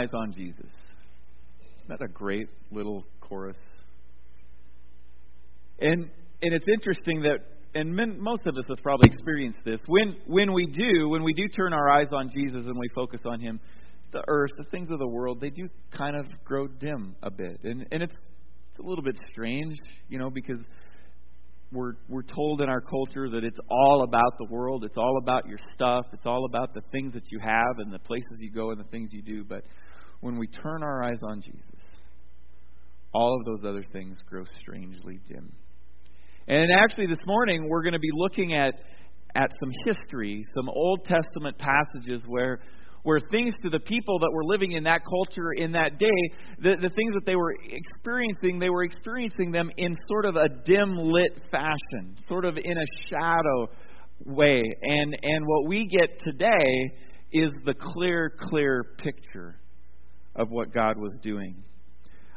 eyes on Jesus. Isn't that a great little chorus? And and it's interesting that and men, most of us have probably experienced this. When when we do, when we do turn our eyes on Jesus and we focus on him, the earth, the things of the world, they do kind of grow dim a bit. And and it's it's a little bit strange, you know, because we're we're told in our culture that it's all about the world, it's all about your stuff, it's all about the things that you have and the places you go and the things you do, but when we turn our eyes on Jesus, all of those other things grow strangely dim. And actually this morning we're going to be looking at at some history, some Old Testament passages where where things to the people that were living in that culture in that day, the, the things that they were experiencing, they were experiencing them in sort of a dim lit fashion, sort of in a shadow way. And, and what we get today is the clear, clear picture of what God was doing.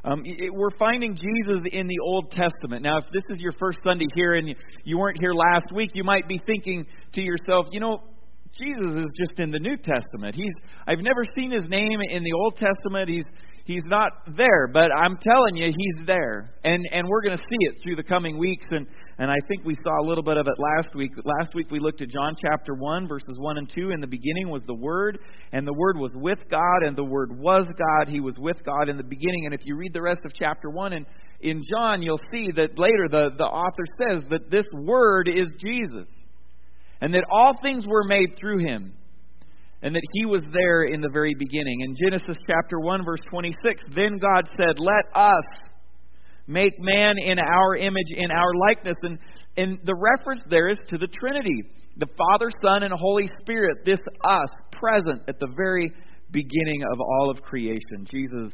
Um, it, we're finding Jesus in the Old Testament. Now, if this is your first Sunday here and you weren't here last week, you might be thinking to yourself, you know, Jesus is just in the New Testament. He's I've never seen his name in the Old Testament. He's he's not there, but I'm telling you he's there. And and we're going to see it through the coming weeks and and I think we saw a little bit of it last week. Last week we looked at John chapter 1 verses 1 and 2. In the beginning was the word and the word was with God and the word was God. He was with God in the beginning and if you read the rest of chapter 1 and in John you'll see that later the the author says that this word is Jesus and that all things were made through him, and that he was there in the very beginning. In Genesis chapter 1, verse 26, then God said, Let us make man in our image, in our likeness. And, and the reference there is to the Trinity the Father, Son, and Holy Spirit, this us, present at the very beginning of all of creation. Jesus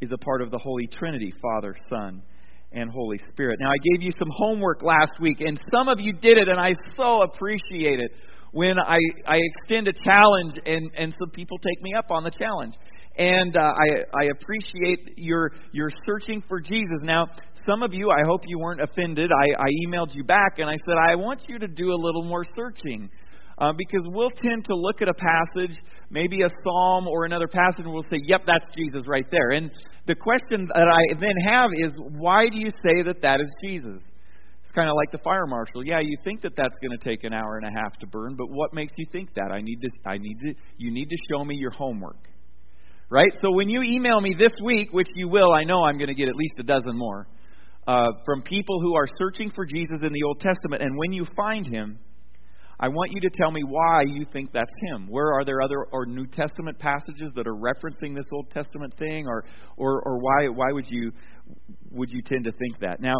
is a part of the Holy Trinity Father, Son, and Holy Spirit. Now, I gave you some homework last week, and some of you did it, and I so appreciate it when I, I extend a challenge and, and some people take me up on the challenge. And uh, I, I appreciate your, your searching for Jesus. Now, some of you, I hope you weren't offended. I, I emailed you back and I said, I want you to do a little more searching. Uh, because we'll tend to look at a passage, maybe a psalm or another passage, and we'll say, yep, that's Jesus right there. And the question that I then have is, why do you say that that is Jesus? It's kind of like the fire marshal. Yeah, you think that that's going to take an hour and a half to burn, but what makes you think that? I need to. I need to. You need to show me your homework, right? So when you email me this week, which you will, I know I'm going to get at least a dozen more uh, from people who are searching for Jesus in the Old Testament, and when you find him, I want you to tell me why you think that's him. Where are there other or New Testament passages that are referencing this Old Testament thing, or or or why why would you would you tend to think that? Now,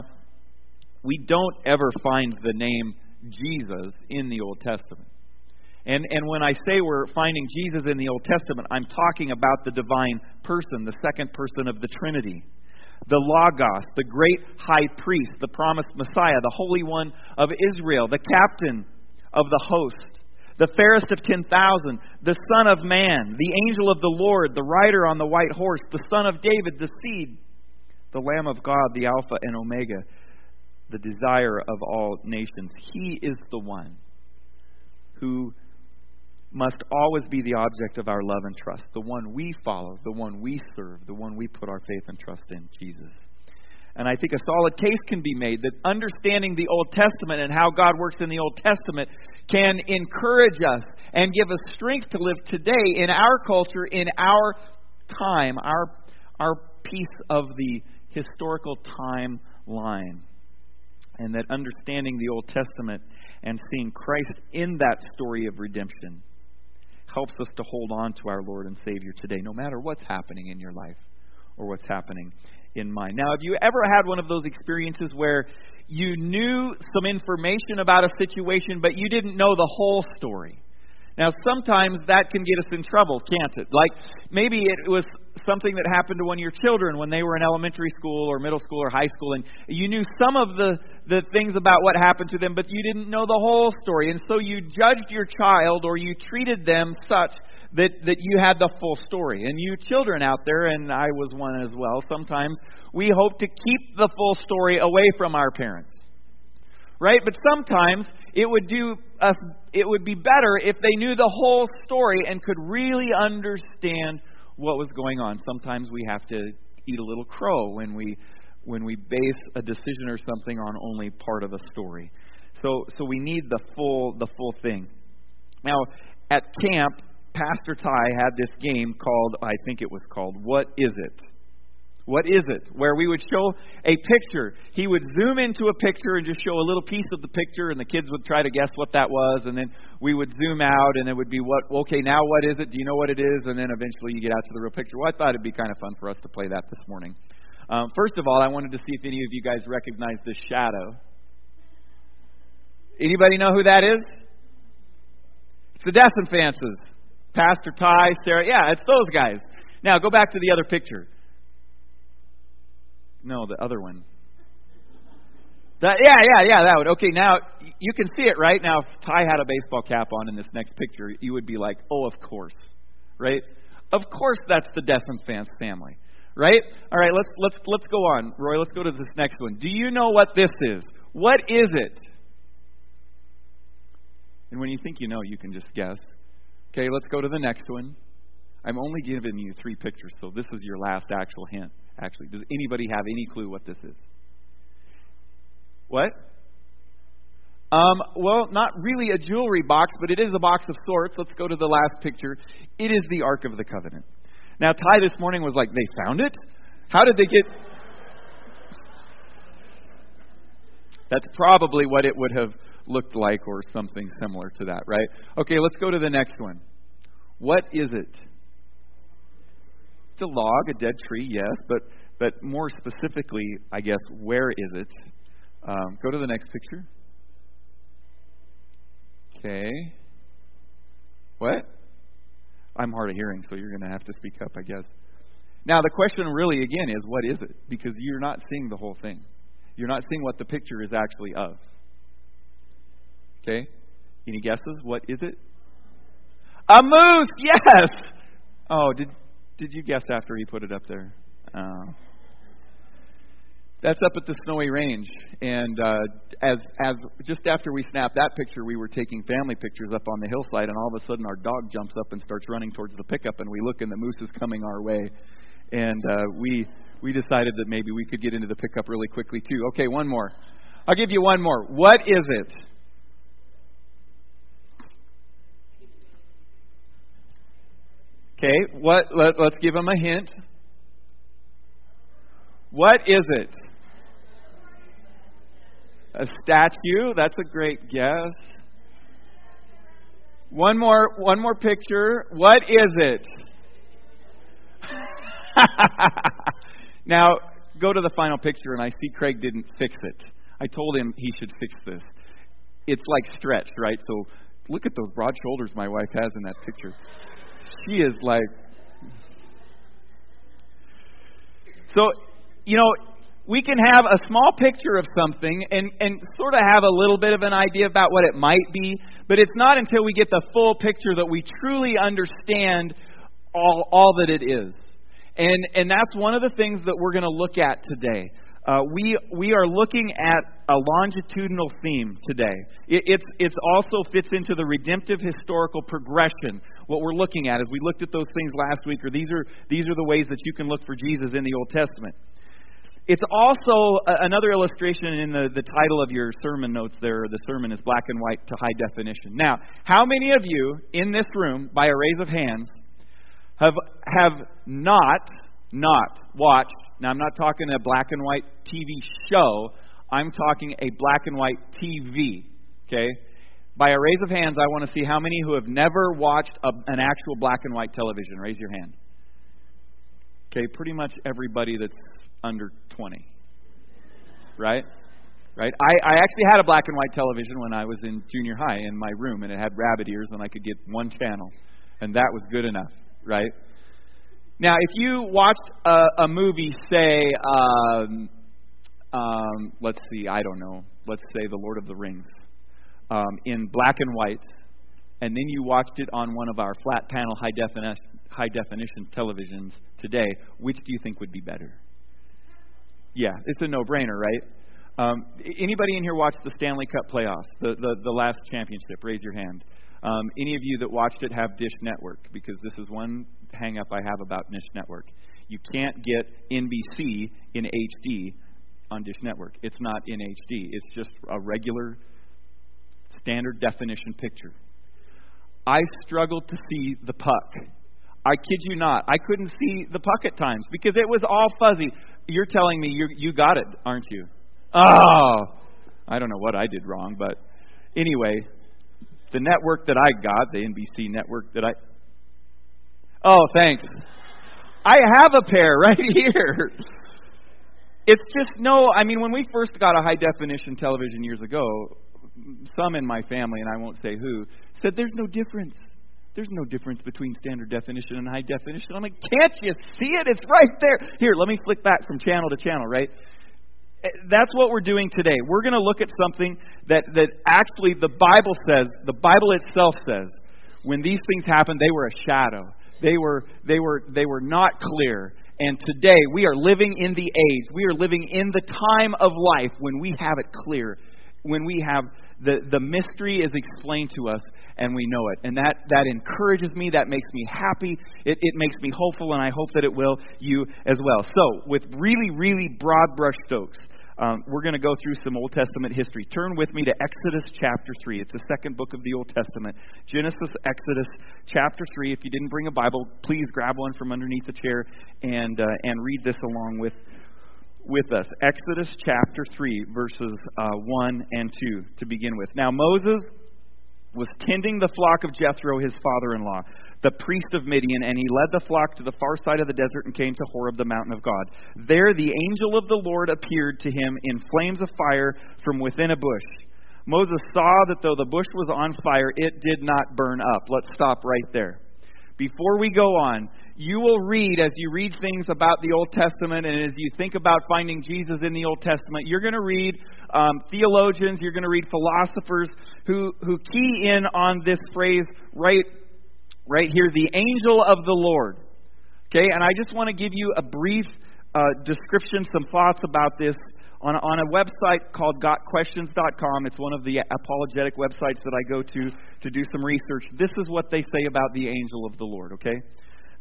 we don't ever find the name Jesus in the Old Testament. And, and when I say we're finding Jesus in the Old Testament, I'm talking about the divine person, the second person of the Trinity. The Logos, the great high priest, the promised Messiah, the Holy One of Israel, the captain of the host, the fairest of 10,000, the Son of Man, the angel of the Lord, the rider on the white horse, the Son of David, the seed, the Lamb of God, the Alpha and Omega, the desire of all nations. He is the one who must always be the object of our love and trust, the one we follow, the one we serve, the one we put our faith and trust in, Jesus. And I think a solid case can be made that understanding the Old Testament and how God works in the Old Testament can encourage us and give us strength to live today in our culture, in our time, our, our piece of the historical timeline. And that understanding the Old Testament and seeing Christ in that story of redemption helps us to hold on to our Lord and Savior today, no matter what's happening in your life or what's happening in mind. Now, have you ever had one of those experiences where you knew some information about a situation, but you didn't know the whole story? Now, sometimes that can get us in trouble, can't it? Like maybe it was something that happened to one of your children when they were in elementary school or middle school or high school, and you knew some of the, the things about what happened to them, but you didn't know the whole story. And so you judged your child or you treated them such that, that you had the full story. And you children out there, and I was one as well, sometimes we hope to keep the full story away from our parents. Right? But sometimes it would do us it would be better if they knew the whole story and could really understand what was going on. Sometimes we have to eat a little crow when we when we base a decision or something on only part of a story. So so we need the full the full thing. Now at camp, Pastor Ty had this game called I think it was called What Is It? What is it? Where we would show a picture. He would zoom into a picture and just show a little piece of the picture, and the kids would try to guess what that was, and then we would zoom out, and it would be what, okay, now what is it? Do you know what it is? And then eventually you get out to the real picture. Well, I thought it'd be kind of fun for us to play that this morning. Um, first of all, I wanted to see if any of you guys recognize this shadow. Anybody know who that is? It's the Desinfances. Pastor Ty, Sarah. Yeah, it's those guys. Now go back to the other picture. No, the other one. That, yeah, yeah, yeah, that would. Okay, now you can see it, right? Now, if Ty had a baseball cap on in this next picture, you would be like, oh, of course, right? Of course, that's the Desinfants family, right? All right, let's let's let's go on, Roy. Let's go to this next one. Do you know what this is? What is it? And when you think you know, you can just guess. Okay, let's go to the next one. I'm only giving you three pictures, so this is your last actual hint actually. Does anybody have any clue what this is? What? Um, well, not really a jewelry box, but it is a box of sorts. Let's go to the last picture. It is the Ark of the Covenant. Now, Ty this morning was like, they found it? How did they get. That's probably what it would have looked like, or something similar to that, right? Okay, let's go to the next one. What is it? It's a log, a dead tree, yes, but but more specifically, I guess, where is it? Um, go to the next picture. Okay. What? I'm hard of hearing, so you're going to have to speak up, I guess. Now, the question really, again, is what is it? Because you're not seeing the whole thing. You're not seeing what the picture is actually of. Okay? Any guesses? What is it? A moose! Yes! Oh, did did you guess after he put it up there? Uh, that's up at the snowy range, and uh, as as just after we snapped that picture, we were taking family pictures up on the hillside, and all of a sudden our dog jumps up and starts running towards the pickup, and we look, and the moose is coming our way, and uh, we we decided that maybe we could get into the pickup really quickly too. Okay, one more. I'll give you one more. What is it? Okay, what? Let, let's give them a hint. What is it? A statue. That's a great guess. One more, one more picture. What is it? now, go to the final picture, and I see Craig didn't fix it. I told him he should fix this. It's like stretched, right? So look at those broad shoulders my wife has in that picture she is like. So, you know, we can have a small picture of something and, and sort of have a little bit of an idea about what it might be, but it's not until we get the full picture that we truly understand all, all that it is. And, and that's one of the things that we're going to look at today. Uh, we, we are looking at a longitudinal theme today. It it's, it's also fits into the redemptive historical progression. What we're looking at as we looked at those things last week, or these are, these are the ways that you can look for Jesus in the Old Testament. It's also a, another illustration in the, the title of your sermon notes there. The sermon is black and white to high definition. Now, how many of you in this room, by a raise of hands, have, have not, not watched now, I'm not talking a black and white TV show. I'm talking a black and white TV. Okay? By a raise of hands, I want to see how many who have never watched a, an actual black and white television. Raise your hand. Okay, pretty much everybody that's under 20. Right? Right? I, I actually had a black and white television when I was in junior high in my room, and it had rabbit ears, and I could get one channel. And that was good enough, right? Now, if you watched a, a movie, say, um, um, let's see, I don't know, let's say The Lord of the Rings, um, in black and white, and then you watched it on one of our flat panel high definition, high definition televisions today, which do you think would be better? Yeah, it's a no brainer, right? Um, anybody in here watch the Stanley Cup playoffs, the, the, the last championship? Raise your hand. Um, any of you that watched it have Dish Network because this is one hang up I have about Dish Network. You can't get NBC in HD on Dish Network. It's not in HD. It's just a regular standard definition picture. I struggled to see the puck. I kid you not. I couldn't see the puck at times because it was all fuzzy. You're telling me you you got it, aren't you? Oh, I don't know what I did wrong, but anyway, the network that I got, the NBC network that I. Oh, thanks. I have a pair right here. It's just no, I mean, when we first got a high definition television years ago, some in my family, and I won't say who, said there's no difference. There's no difference between standard definition and high definition. I'm like, can't you see it? It's right there. Here, let me flick back from channel to channel, right? That's what we're doing today. We're going to look at something that, that actually the Bible says, the Bible itself says, when these things happened, they were a shadow. They were, they were, they were not clear. And today, we are living in the age, we are living in the time of life when we have it clear, when we have the, the mystery is explained to us and we know it. And that, that encourages me, that makes me happy, it, it makes me hopeful, and I hope that it will you as well. So, with really, really broad brushstrokes, um, we're going to go through some Old Testament history. Turn with me to Exodus chapter 3. It's the second book of the Old Testament. Genesis, Exodus chapter 3. If you didn't bring a Bible, please grab one from underneath the chair and, uh, and read this along with, with us. Exodus chapter 3, verses uh, 1 and 2 to begin with. Now, Moses was tending the flock of Jethro, his father in law, the priest of Midian, and he led the flock to the far side of the desert and came to Horeb, the mountain of God. There the angel of the Lord appeared to him in flames of fire from within a bush. Moses saw that though the bush was on fire, it did not burn up. Let's stop right there. Before we go on, you will read, as you read things about the Old Testament and as you think about finding Jesus in the Old Testament, you're going to read um, theologians, you're going to read philosophers who, who key in on this phrase right, right here the angel of the Lord. Okay, and I just want to give you a brief uh, description, some thoughts about this on, on a website called gotquestions.com. It's one of the apologetic websites that I go to to do some research. This is what they say about the angel of the Lord, okay?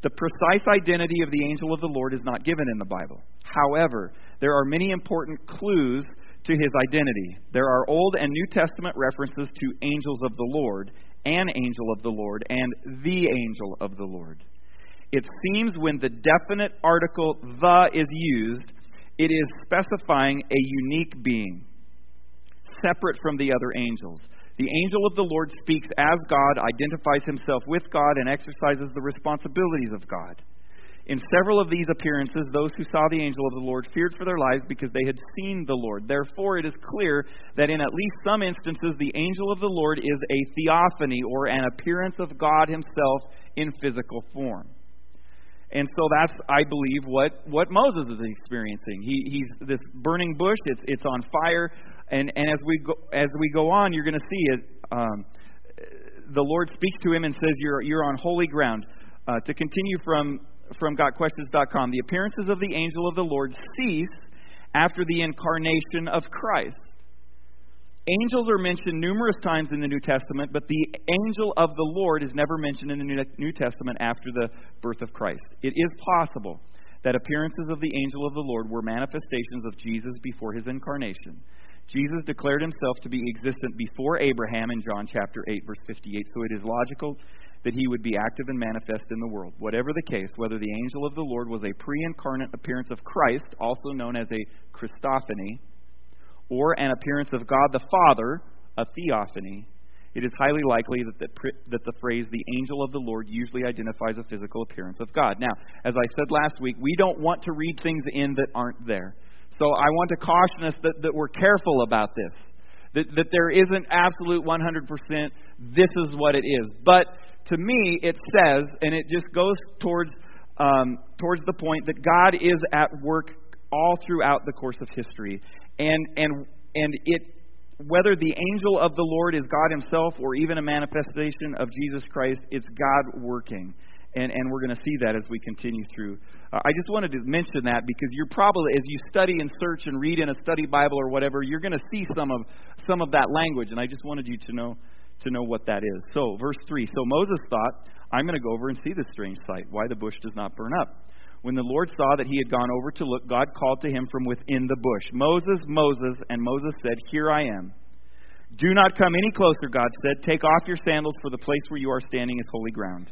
The precise identity of the angel of the Lord is not given in the Bible. However, there are many important clues to his identity. There are Old and New Testament references to angels of the Lord, an angel of the Lord, and the angel of the Lord. It seems when the definite article the is used, it is specifying a unique being, separate from the other angels. The angel of the Lord speaks as God, identifies himself with God, and exercises the responsibilities of God. In several of these appearances, those who saw the angel of the Lord feared for their lives because they had seen the Lord. Therefore, it is clear that in at least some instances, the angel of the Lord is a theophany or an appearance of God himself in physical form. And so that's, I believe, what, what Moses is experiencing. He, he's this burning bush, it's, it's on fire. And, and as, we go, as we go on, you're going to see it. Um, the Lord speaks to him and says, You're, you're on holy ground. Uh, to continue from, from GotQuestions.com, the appearances of the angel of the Lord cease after the incarnation of Christ. Angels are mentioned numerous times in the New Testament, but the angel of the Lord is never mentioned in the New Testament after the birth of Christ. It is possible that appearances of the angel of the Lord were manifestations of Jesus before his incarnation. Jesus declared himself to be existent before Abraham in John chapter 8 verse 58, so it is logical that he would be active and manifest in the world. Whatever the case, whether the angel of the Lord was a pre-incarnate appearance of Christ, also known as a Christophany, or an appearance of God the Father, a theophany, it is highly likely that the, that the phrase the angel of the Lord usually identifies a physical appearance of God. Now, as I said last week, we don't want to read things in that aren't there. So I want to caution us that, that we're careful about this. That, that there isn't absolute 100%, this is what it is. But to me, it says, and it just goes towards, um, towards the point that God is at work all throughout the course of history. And, and, and it, whether the angel of the Lord is God Himself or even a manifestation of Jesus Christ, it's God working. And, and we're going to see that as we continue through. Uh, I just wanted to mention that because you're probably, as you study and search and read in a study Bible or whatever, you're going to see some of some of that language, and I just wanted you to know to know what that is. So, verse 3 So Moses thought, I'm going to go over and see this strange sight, why the bush does not burn up. When the Lord saw that he had gone over to look, God called to him from within the bush, Moses, Moses, and Moses said, Here I am. Do not come any closer, God said. Take off your sandals, for the place where you are standing is holy ground.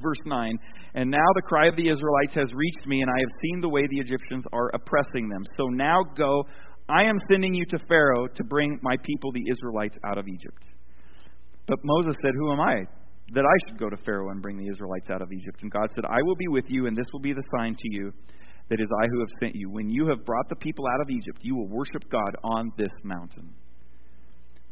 Verse 9 And now the cry of the Israelites has reached me, and I have seen the way the Egyptians are oppressing them. So now go, I am sending you to Pharaoh to bring my people, the Israelites, out of Egypt. But Moses said, Who am I that I should go to Pharaoh and bring the Israelites out of Egypt? And God said, I will be with you, and this will be the sign to you that is I who have sent you. When you have brought the people out of Egypt, you will worship God on this mountain.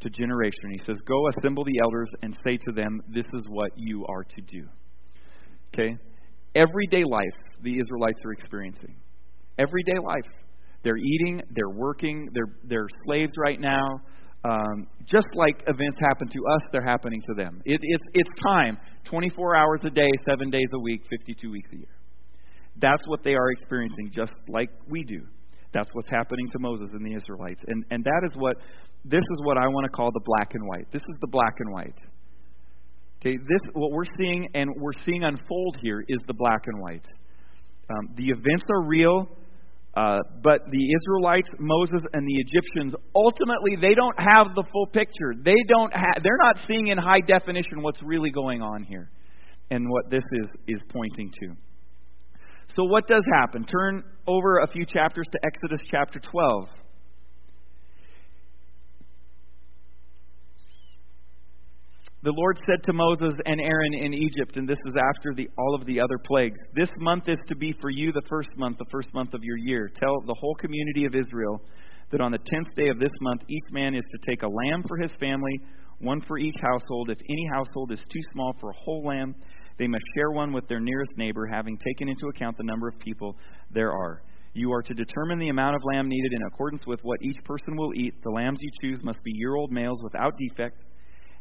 to generation. He says, Go assemble the elders and say to them, This is what you are to do. Okay? Everyday life the Israelites are experiencing. Everyday life. They're eating, they're working, they're, they're slaves right now. Um, just like events happen to us, they're happening to them. It, it's, it's time 24 hours a day, seven days a week, 52 weeks a year. That's what they are experiencing, just like we do. That's what's happening to Moses and the Israelites. And, and that is what, this is what I want to call the black and white. This is the black and white. Okay, this, what we're seeing and we're seeing unfold here is the black and white. Um, the events are real, uh, but the Israelites, Moses, and the Egyptians, ultimately, they don't have the full picture. They don't ha- they're not seeing in high definition what's really going on here and what this is, is pointing to. So, what does happen? Turn over a few chapters to Exodus chapter 12. the Lord said to Moses and Aaron in Egypt, and this is after the, all of the other plagues This month is to be for you the first month, the first month of your year. Tell the whole community of Israel that on the tenth day of this month, each man is to take a lamb for his family, one for each household. If any household is too small for a whole lamb, they must share one with their nearest neighbor, having taken into account the number of people there are. You are to determine the amount of lamb needed in accordance with what each person will eat. The lambs you choose must be year old males without defect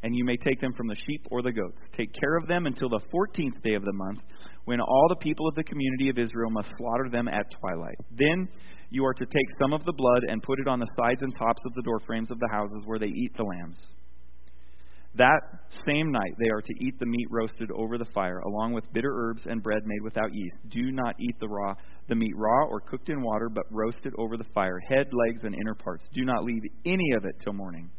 and you may take them from the sheep or the goats. Take care of them until the fourteenth day of the month, when all the people of the community of Israel must slaughter them at twilight. Then you are to take some of the blood and put it on the sides and tops of the door frames of the houses where they eat the lambs. That same night they are to eat the meat roasted over the fire, along with bitter herbs and bread made without yeast. Do not eat the raw the meat raw or cooked in water, but roast it over the fire, head, legs, and inner parts. Do not leave any of it till morning.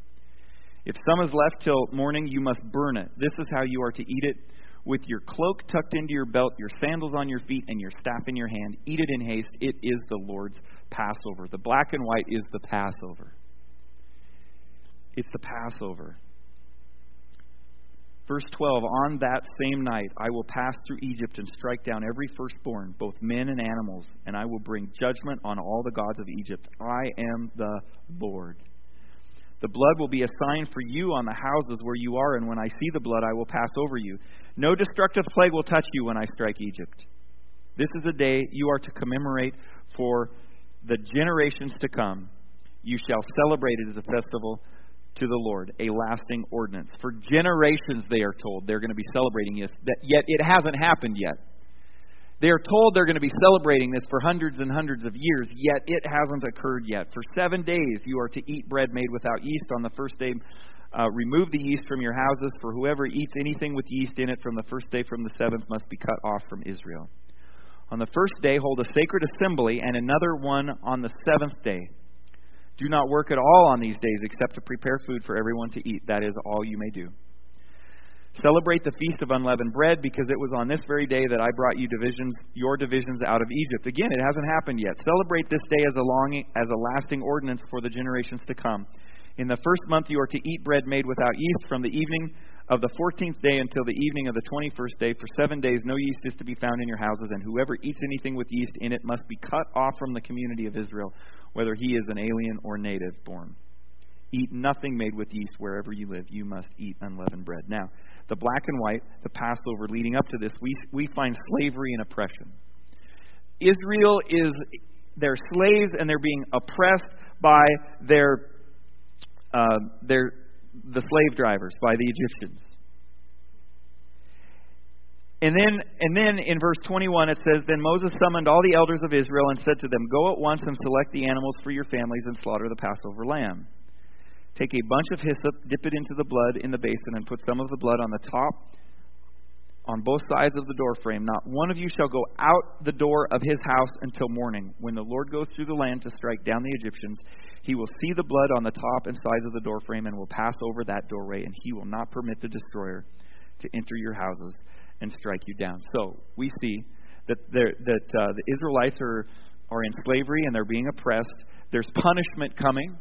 If some is left till morning, you must burn it. This is how you are to eat it with your cloak tucked into your belt, your sandals on your feet, and your staff in your hand. Eat it in haste. It is the Lord's Passover. The black and white is the Passover. It's the Passover. Verse 12 On that same night I will pass through Egypt and strike down every firstborn, both men and animals, and I will bring judgment on all the gods of Egypt. I am the Lord. The blood will be a sign for you on the houses where you are, and when I see the blood, I will pass over you. No destructive plague will touch you when I strike Egypt. This is a day you are to commemorate for the generations to come. You shall celebrate it as a festival to the Lord, a lasting ordinance. For generations, they are told, they're going to be celebrating this, yet it hasn't happened yet. They are told they're going to be celebrating this for hundreds and hundreds of years, yet it hasn't occurred yet. For seven days you are to eat bread made without yeast. On the first day, uh, remove the yeast from your houses, for whoever eats anything with yeast in it from the first day from the seventh must be cut off from Israel. On the first day, hold a sacred assembly, and another one on the seventh day. Do not work at all on these days except to prepare food for everyone to eat. That is all you may do. Celebrate the feast of unleavened bread because it was on this very day that I brought you divisions, your divisions out of Egypt. Again, it hasn't happened yet. Celebrate this day as a long, as a lasting ordinance for the generations to come. In the first month you are to eat bread made without yeast from the evening of the fourteenth day until the evening of the twenty first day. For seven days no yeast is to be found in your houses, and whoever eats anything with yeast in it must be cut off from the community of Israel, whether he is an alien or native born. Eat nothing made with yeast wherever you live. You must eat unleavened bread. Now, the black and white, the Passover leading up to this, we, we find slavery and oppression. Israel is, they're slaves and they're being oppressed by their, uh, their, the slave drivers, by the Egyptians. And then, and then in verse 21 it says, Then Moses summoned all the elders of Israel and said to them, Go at once and select the animals for your families and slaughter the Passover lamb. Take a bunch of hyssop, dip it into the blood in the basin, and put some of the blood on the top, on both sides of the doorframe. Not one of you shall go out the door of his house until morning. When the Lord goes through the land to strike down the Egyptians, he will see the blood on the top and sides of the doorframe and will pass over that doorway, and he will not permit the destroyer to enter your houses and strike you down. So we see that, that uh, the Israelites are, are in slavery and they're being oppressed. There's punishment coming.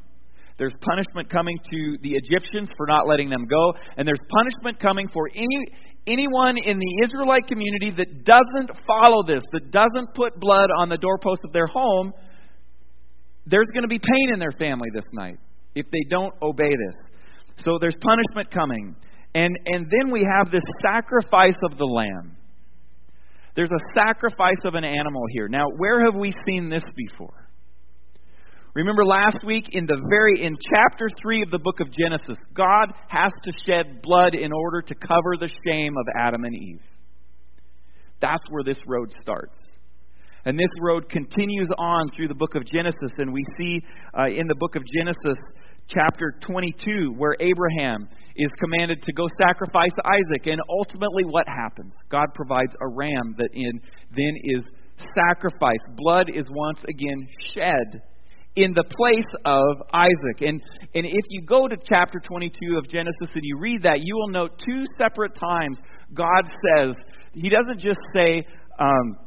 There's punishment coming to the Egyptians for not letting them go, and there's punishment coming for any anyone in the Israelite community that doesn't follow this, that doesn't put blood on the doorpost of their home. There's going to be pain in their family this night if they don't obey this. So there's punishment coming. And and then we have this sacrifice of the lamb. There's a sacrifice of an animal here. Now, where have we seen this before? Remember last week in the very in chapter 3 of the book of Genesis, God has to shed blood in order to cover the shame of Adam and Eve. That's where this road starts. And this road continues on through the book of Genesis, and we see uh, in the book of Genesis, chapter 22, where Abraham is commanded to go sacrifice Isaac. And ultimately, what happens? God provides a ram that in, then is sacrificed. Blood is once again shed in the place of Isaac. And, and if you go to chapter 22 of Genesis and you read that, you will note two separate times God says, He doesn't just say, um,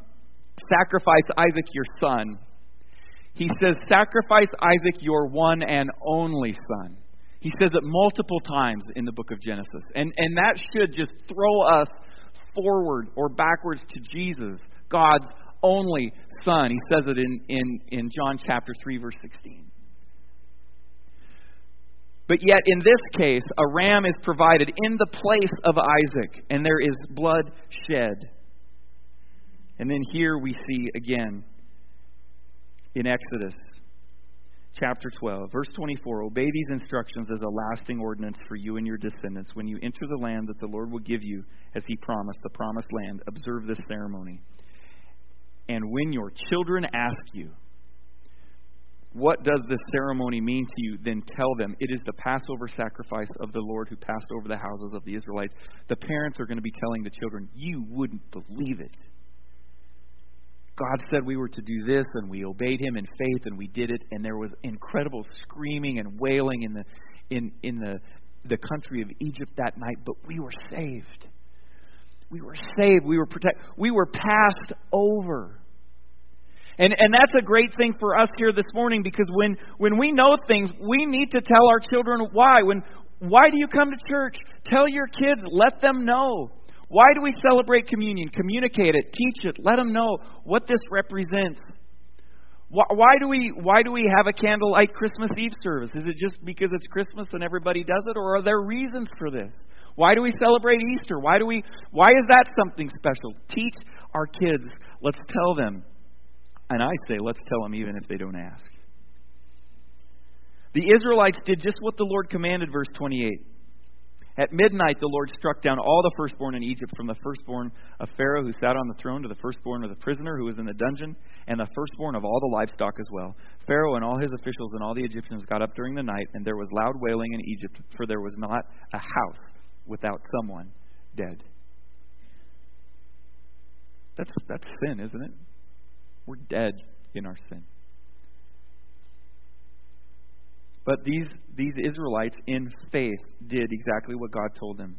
sacrifice Isaac your son. He says, sacrifice Isaac your one and only son. He says it multiple times in the book of Genesis. And, and that should just throw us forward or backwards to Jesus, God's only Son. He says it in, in, in John chapter 3, verse 16. But yet, in this case, a ram is provided in the place of Isaac, and there is blood shed. And then here we see again in Exodus chapter 12, verse 24 Obey these instructions as a lasting ordinance for you and your descendants. When you enter the land that the Lord will give you, as he promised, the promised land, observe this ceremony. And when your children ask you, what does this ceremony mean to you? Then tell them it is the Passover sacrifice of the Lord who passed over the houses of the Israelites. The parents are going to be telling the children, You wouldn't believe it. God said we were to do this, and we obeyed Him in faith, and we did it. And there was incredible screaming and wailing in the in in the the country of Egypt that night, but we were saved. We were saved. We were protected. We were passed over. And, and that's a great thing for us here this morning because when, when we know things, we need to tell our children why. When, why do you come to church? Tell your kids, let them know. Why do we celebrate communion? Communicate it, teach it, let them know what this represents. Why, why, do we why do we have a candlelight Christmas Eve service? Is it just because it's Christmas and everybody does it, or are there reasons for this? Why do we celebrate Easter? Why do we why is that something special? Teach our kids. Let's tell them and I say, let's tell them even if they don't ask. The Israelites did just what the Lord commanded, verse 28. At midnight, the Lord struck down all the firstborn in Egypt, from the firstborn of Pharaoh who sat on the throne to the firstborn of the prisoner who was in the dungeon, and the firstborn of all the livestock as well. Pharaoh and all his officials and all the Egyptians got up during the night, and there was loud wailing in Egypt, for there was not a house without someone dead. That's, that's sin, isn't it? We're dead in our sin. But these, these Israelites, in faith, did exactly what God told them.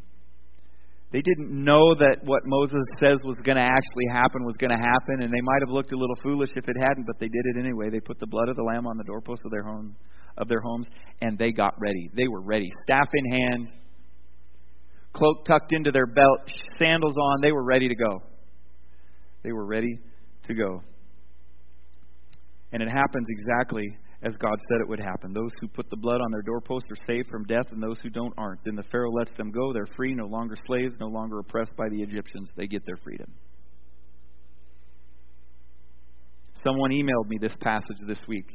They didn't know that what Moses says was going to actually happen was going to happen, and they might have looked a little foolish if it hadn't, but they did it anyway. They put the blood of the lamb on the doorpost of their home, of their homes, and they got ready. They were ready, staff in hand, cloak tucked into their belt, sandals on. They were ready to go. They were ready to go. And it happens exactly as God said it would happen. Those who put the blood on their doorpost are saved from death, and those who don't aren't. Then the Pharaoh lets them go. They're free, no longer slaves, no longer oppressed by the Egyptians. They get their freedom. Someone emailed me this passage this week.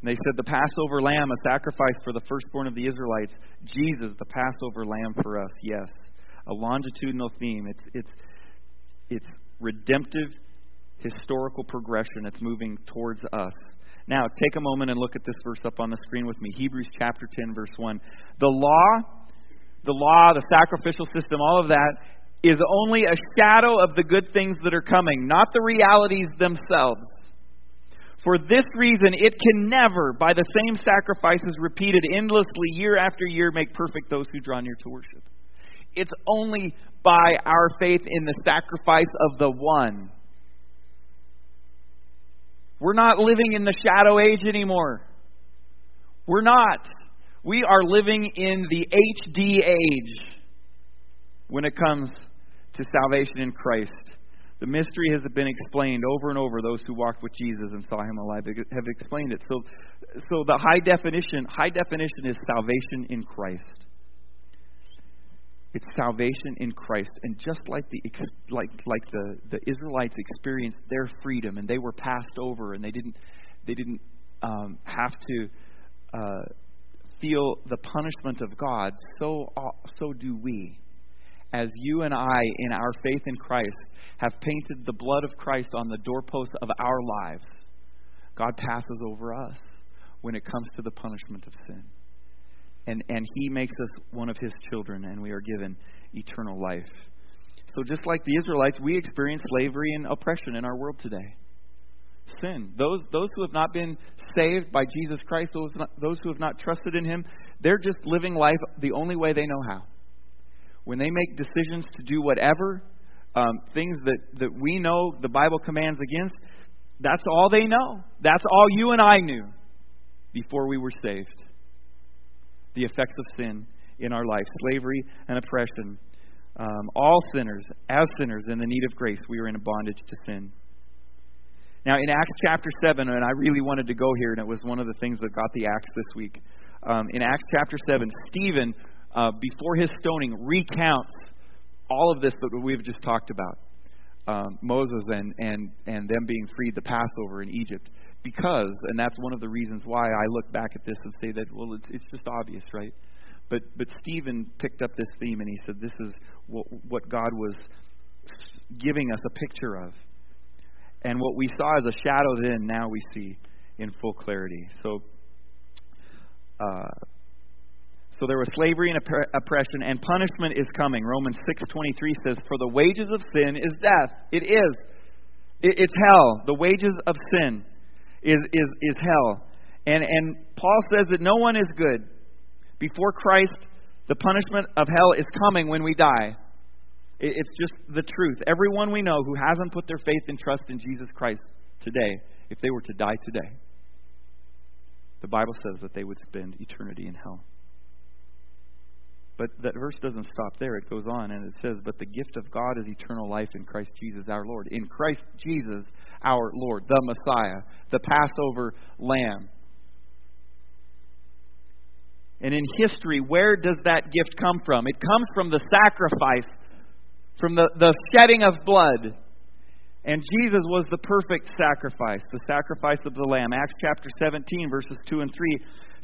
And they said, The Passover lamb, a sacrifice for the firstborn of the Israelites. Jesus, the Passover lamb for us. Yes. A longitudinal theme. It's, it's, it's redemptive historical progression. It's moving towards us. Now, take a moment and look at this verse up on the screen with me. Hebrews chapter 10, verse 1. The law, the law, the sacrificial system, all of that is only a shadow of the good things that are coming, not the realities themselves. For this reason, it can never, by the same sacrifices repeated endlessly year after year, make perfect those who draw near to worship. It's only by our faith in the sacrifice of the one we're not living in the shadow age anymore. We're not. We are living in the HD age when it comes to salvation in Christ. The mystery has been explained over and over. Those who walked with Jesus and saw him alive have explained it. So, so the high definition, high definition is salvation in Christ. It's salvation in Christ, and just like the like like the the Israelites experienced their freedom, and they were passed over, and they didn't they didn't um, have to uh, feel the punishment of God. So uh, so do we, as you and I, in our faith in Christ, have painted the blood of Christ on the doorposts of our lives. God passes over us when it comes to the punishment of sin and, and He makes us one of His children, and we are given eternal life. So, just like the Israelites, we experience slavery and oppression in our world today. Sin. Those, those who have not been saved by Jesus Christ, those, not, those who have not trusted in Him, they're just living life the only way they know how. When they make decisions to do whatever, um, things that, that we know the Bible commands against, that's all they know. That's all you and I knew before we were saved the effects of sin in our life slavery and oppression. Um, all sinners, as sinners in the need of grace, we are in a bondage to sin. Now, in Acts chapter 7, and I really wanted to go here, and it was one of the things that got the axe this week. Um, in Acts chapter 7, Stephen, uh, before his stoning, recounts all of this that we've just talked about um, Moses and, and, and them being freed, the Passover in Egypt because, and that's one of the reasons why I look back at this and say that, well, it's, it's just obvious, right? But, but Stephen picked up this theme and he said, this is what, what God was giving us a picture of. And what we saw as a shadow then, now we see in full clarity. So, uh, so there was slavery and oppression, and punishment is coming. Romans six twenty three says, "For the wages of sin is death. It is. It's hell. The wages of sin is, is, is hell. And, and Paul says that no one is good. Before Christ, the punishment of hell is coming when we die. It's just the truth. Everyone we know who hasn't put their faith and trust in Jesus Christ today, if they were to die today, the Bible says that they would spend eternity in hell. But that verse doesn't stop there. It goes on and it says, But the gift of God is eternal life in Christ Jesus our Lord. In Christ Jesus our Lord, the Messiah, the Passover lamb. And in history, where does that gift come from? It comes from the sacrifice, from the, the shedding of blood. And Jesus was the perfect sacrifice, the sacrifice of the Lamb. Acts chapter 17, verses 2 and 3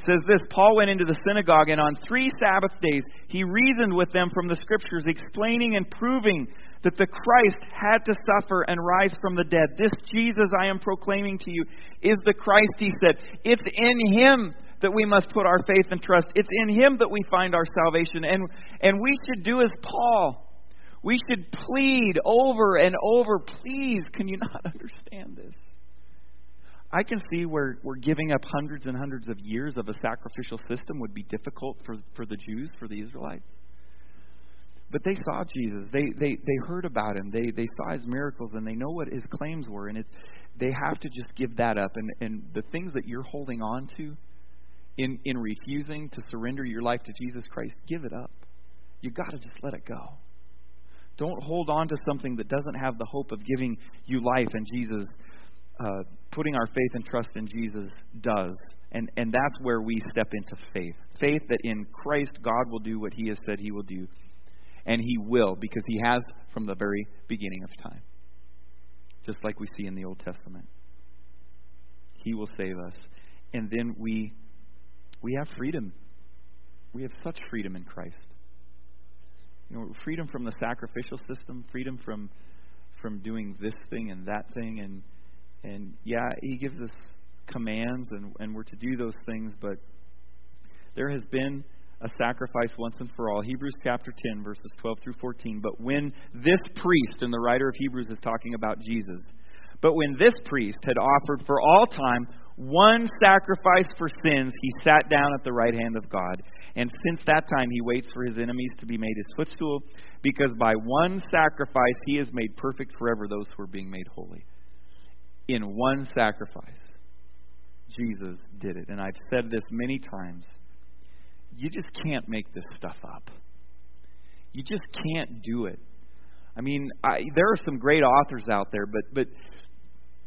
says this Paul went into the synagogue, and on three Sabbath days he reasoned with them from the Scriptures, explaining and proving that the Christ had to suffer and rise from the dead. This Jesus I am proclaiming to you is the Christ, he said. It's in him that we must put our faith and trust. It's in him that we find our salvation. And, and we should do as Paul. We should plead over and over, please, can you not understand this? I can see where, where giving up hundreds and hundreds of years of a sacrificial system would be difficult for, for the Jews, for the Israelites. but they saw Jesus. They they they heard about him. They they saw his miracles and they know what his claims were and it's they have to just give that up and and the things that you're holding on to in in refusing to surrender your life to Jesus Christ, give it up. You've got to just let it go. Don't hold on to something that doesn't have the hope of giving you life and Jesus uh, putting our faith and trust in Jesus does. And, and that's where we step into faith. Faith that in Christ God will do what he has said he will do. And he will, because he has from the very beginning of time. Just like we see in the Old Testament. He will save us. And then we we have freedom. We have such freedom in Christ. You know, freedom from the sacrificial system, freedom from from doing this thing and that thing and and yeah, he gives us commands and, and we're to do those things, but there has been a sacrifice once and for all. Hebrews chapter 10, verses 12 through 14. But when this priest, and the writer of Hebrews is talking about Jesus, but when this priest had offered for all time one sacrifice for sins, he sat down at the right hand of God. And since that time, he waits for his enemies to be made his footstool, because by one sacrifice he has made perfect forever those who are being made holy. In one sacrifice, Jesus did it. And I've said this many times you just can't make this stuff up. You just can't do it. I mean, I, there are some great authors out there, but but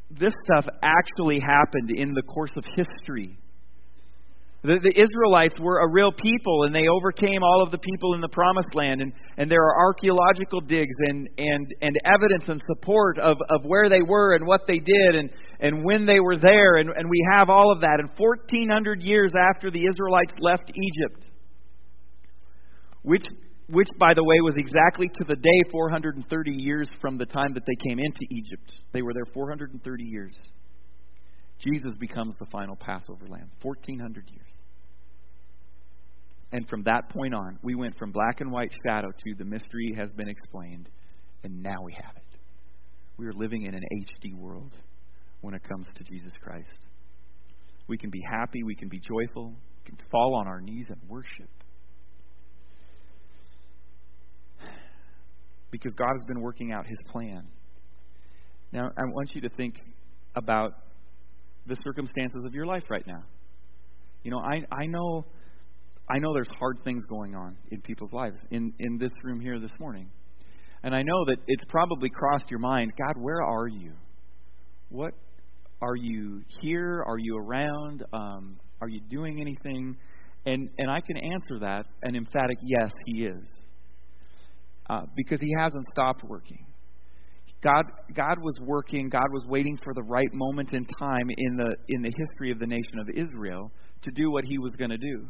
this stuff actually happened in the course of history. The, the Israelites were a real people, and they overcame all of the people in the Promised Land. And, and there are archaeological digs and, and, and evidence and support of, of where they were and what they did and, and when they were there. And, and we have all of that. And 1,400 years after the Israelites left Egypt, which, which, by the way, was exactly to the day 430 years from the time that they came into Egypt. They were there 430 years. Jesus becomes the final Passover lamb. 1,400 years. And from that point on, we went from black and white shadow to the mystery has been explained, and now we have it. We are living in an HD world when it comes to Jesus Christ. We can be happy, we can be joyful, we can fall on our knees and worship. Because God has been working out his plan. Now, I want you to think about the circumstances of your life right now. You know, I, I know I know there's hard things going on in people's lives in, in this room here this morning. And I know that it's probably crossed your mind God, where are you? What are you here? Are you around? Um, are you doing anything? And, and I can answer that an emphatic yes, He is. Uh, because He hasn't stopped working. God, God was working, God was waiting for the right moment in time in the, in the history of the nation of Israel to do what He was going to do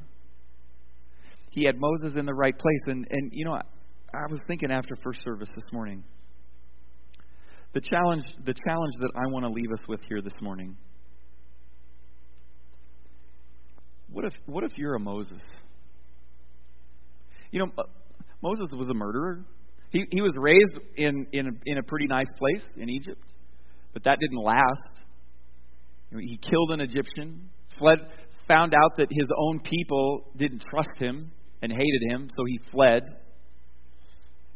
he had Moses in the right place. And, and you know, I, I was thinking after first service this morning, the challenge, the challenge that I want to leave us with here this morning. What if, what if you're a Moses? You know, Moses was a murderer. He, he was raised in, in, a, in a pretty nice place in Egypt, but that didn't last. He killed an Egyptian, fled, found out that his own people didn't trust him, and hated him, so he fled.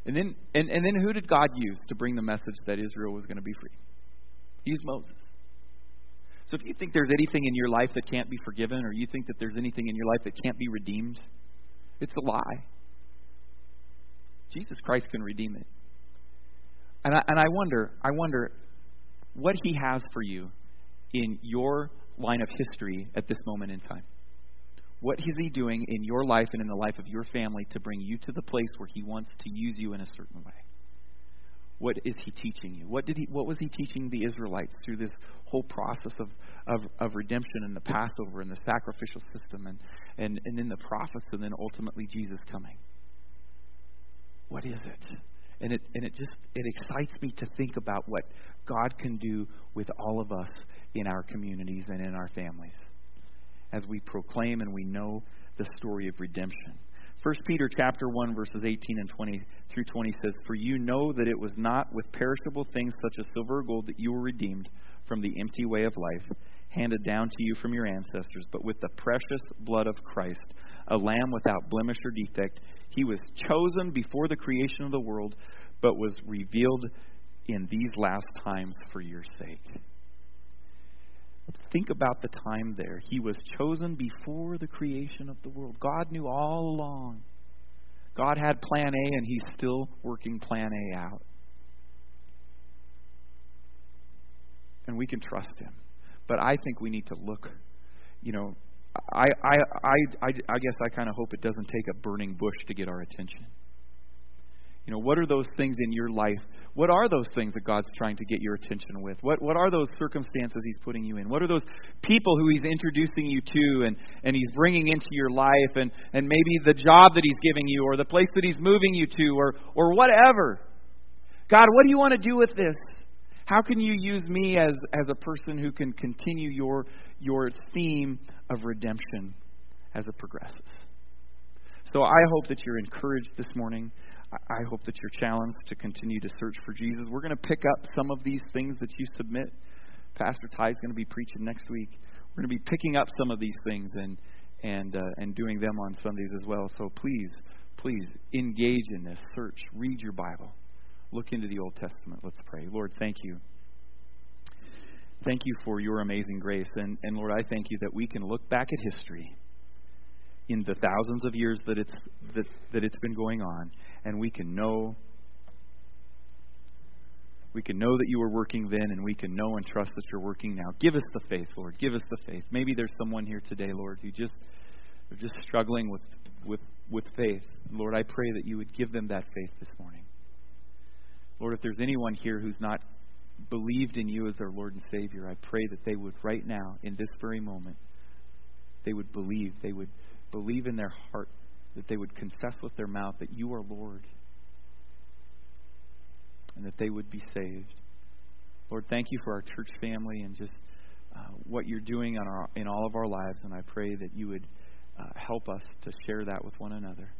And then, and, and then who did God use to bring the message that Israel was going to be free? He used Moses. So if you think there's anything in your life that can't be forgiven, or you think that there's anything in your life that can't be redeemed, it's a lie. Jesus Christ can redeem it. And I, and I wonder, I wonder what He has for you in your line of history at this moment in time. What is He doing in your life and in the life of your family to bring you to the place where He wants to use you in a certain way? What is He teaching you? What did He? What was He teaching the Israelites through this whole process of of, of redemption and the Passover and the sacrificial system and and and then the prophets and then ultimately Jesus coming? What is it? and it and it just it excites me to think about what God can do with all of us in our communities and in our families as we proclaim and we know the story of redemption. 1 Peter chapter 1 verses 18 and 20 through 20 says, "For you know that it was not with perishable things such as silver or gold that you were redeemed from the empty way of life handed down to you from your ancestors, but with the precious blood of Christ, a lamb without blemish or defect. He was chosen before the creation of the world, but was revealed in these last times for your sake. Think about the time there. He was chosen before the creation of the world. God knew all along. God had plan A, and He's still working plan A out. And we can trust Him. But I think we need to look, you know, I, I, I, I, I guess I kind of hope it doesn't take a burning bush to get our attention. You know, what are those things in your life? What are those things that God's trying to get your attention with? What what are those circumstances He's putting you in? What are those people who He's introducing you to and, and He's bringing into your life and, and maybe the job that He's giving you or the place that He's moving you to or or whatever? God, what do you want to do with this? How can you use me as, as a person who can continue your, your theme of redemption as it progresses? So I hope that you're encouraged this morning. I hope that you're challenged to continue to search for Jesus. We're going to pick up some of these things that you submit. Pastor Ty is going to be preaching next week. We're going to be picking up some of these things and and uh, and doing them on Sundays as well. So please, please engage in this search. Read your Bible. Look into the Old Testament. Let's pray. Lord, thank you. Thank you for your amazing grace. And, and Lord, I thank you that we can look back at history in the thousands of years that it's, that, that it's been going on, and we can know. We can know that you were working then, and we can know and trust that you're working now. Give us the faith, Lord. Give us the faith. Maybe there's someone here today, Lord, who just are just struggling with, with, with faith. Lord, I pray that you would give them that faith this morning. Lord, if there's anyone here who's not believed in you as their Lord and Savior, I pray that they would right now, in this very moment, they would believe. They would believe in their heart, that they would confess with their mouth that you are Lord, and that they would be saved. Lord, thank you for our church family and just uh, what you're doing our, in all of our lives, and I pray that you would uh, help us to share that with one another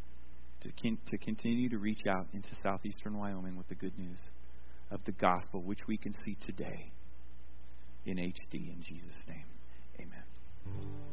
to, con- to continue to reach out into southeastern Wyoming with the good news of the gospel, which we can see today in HD. In Jesus' name, amen.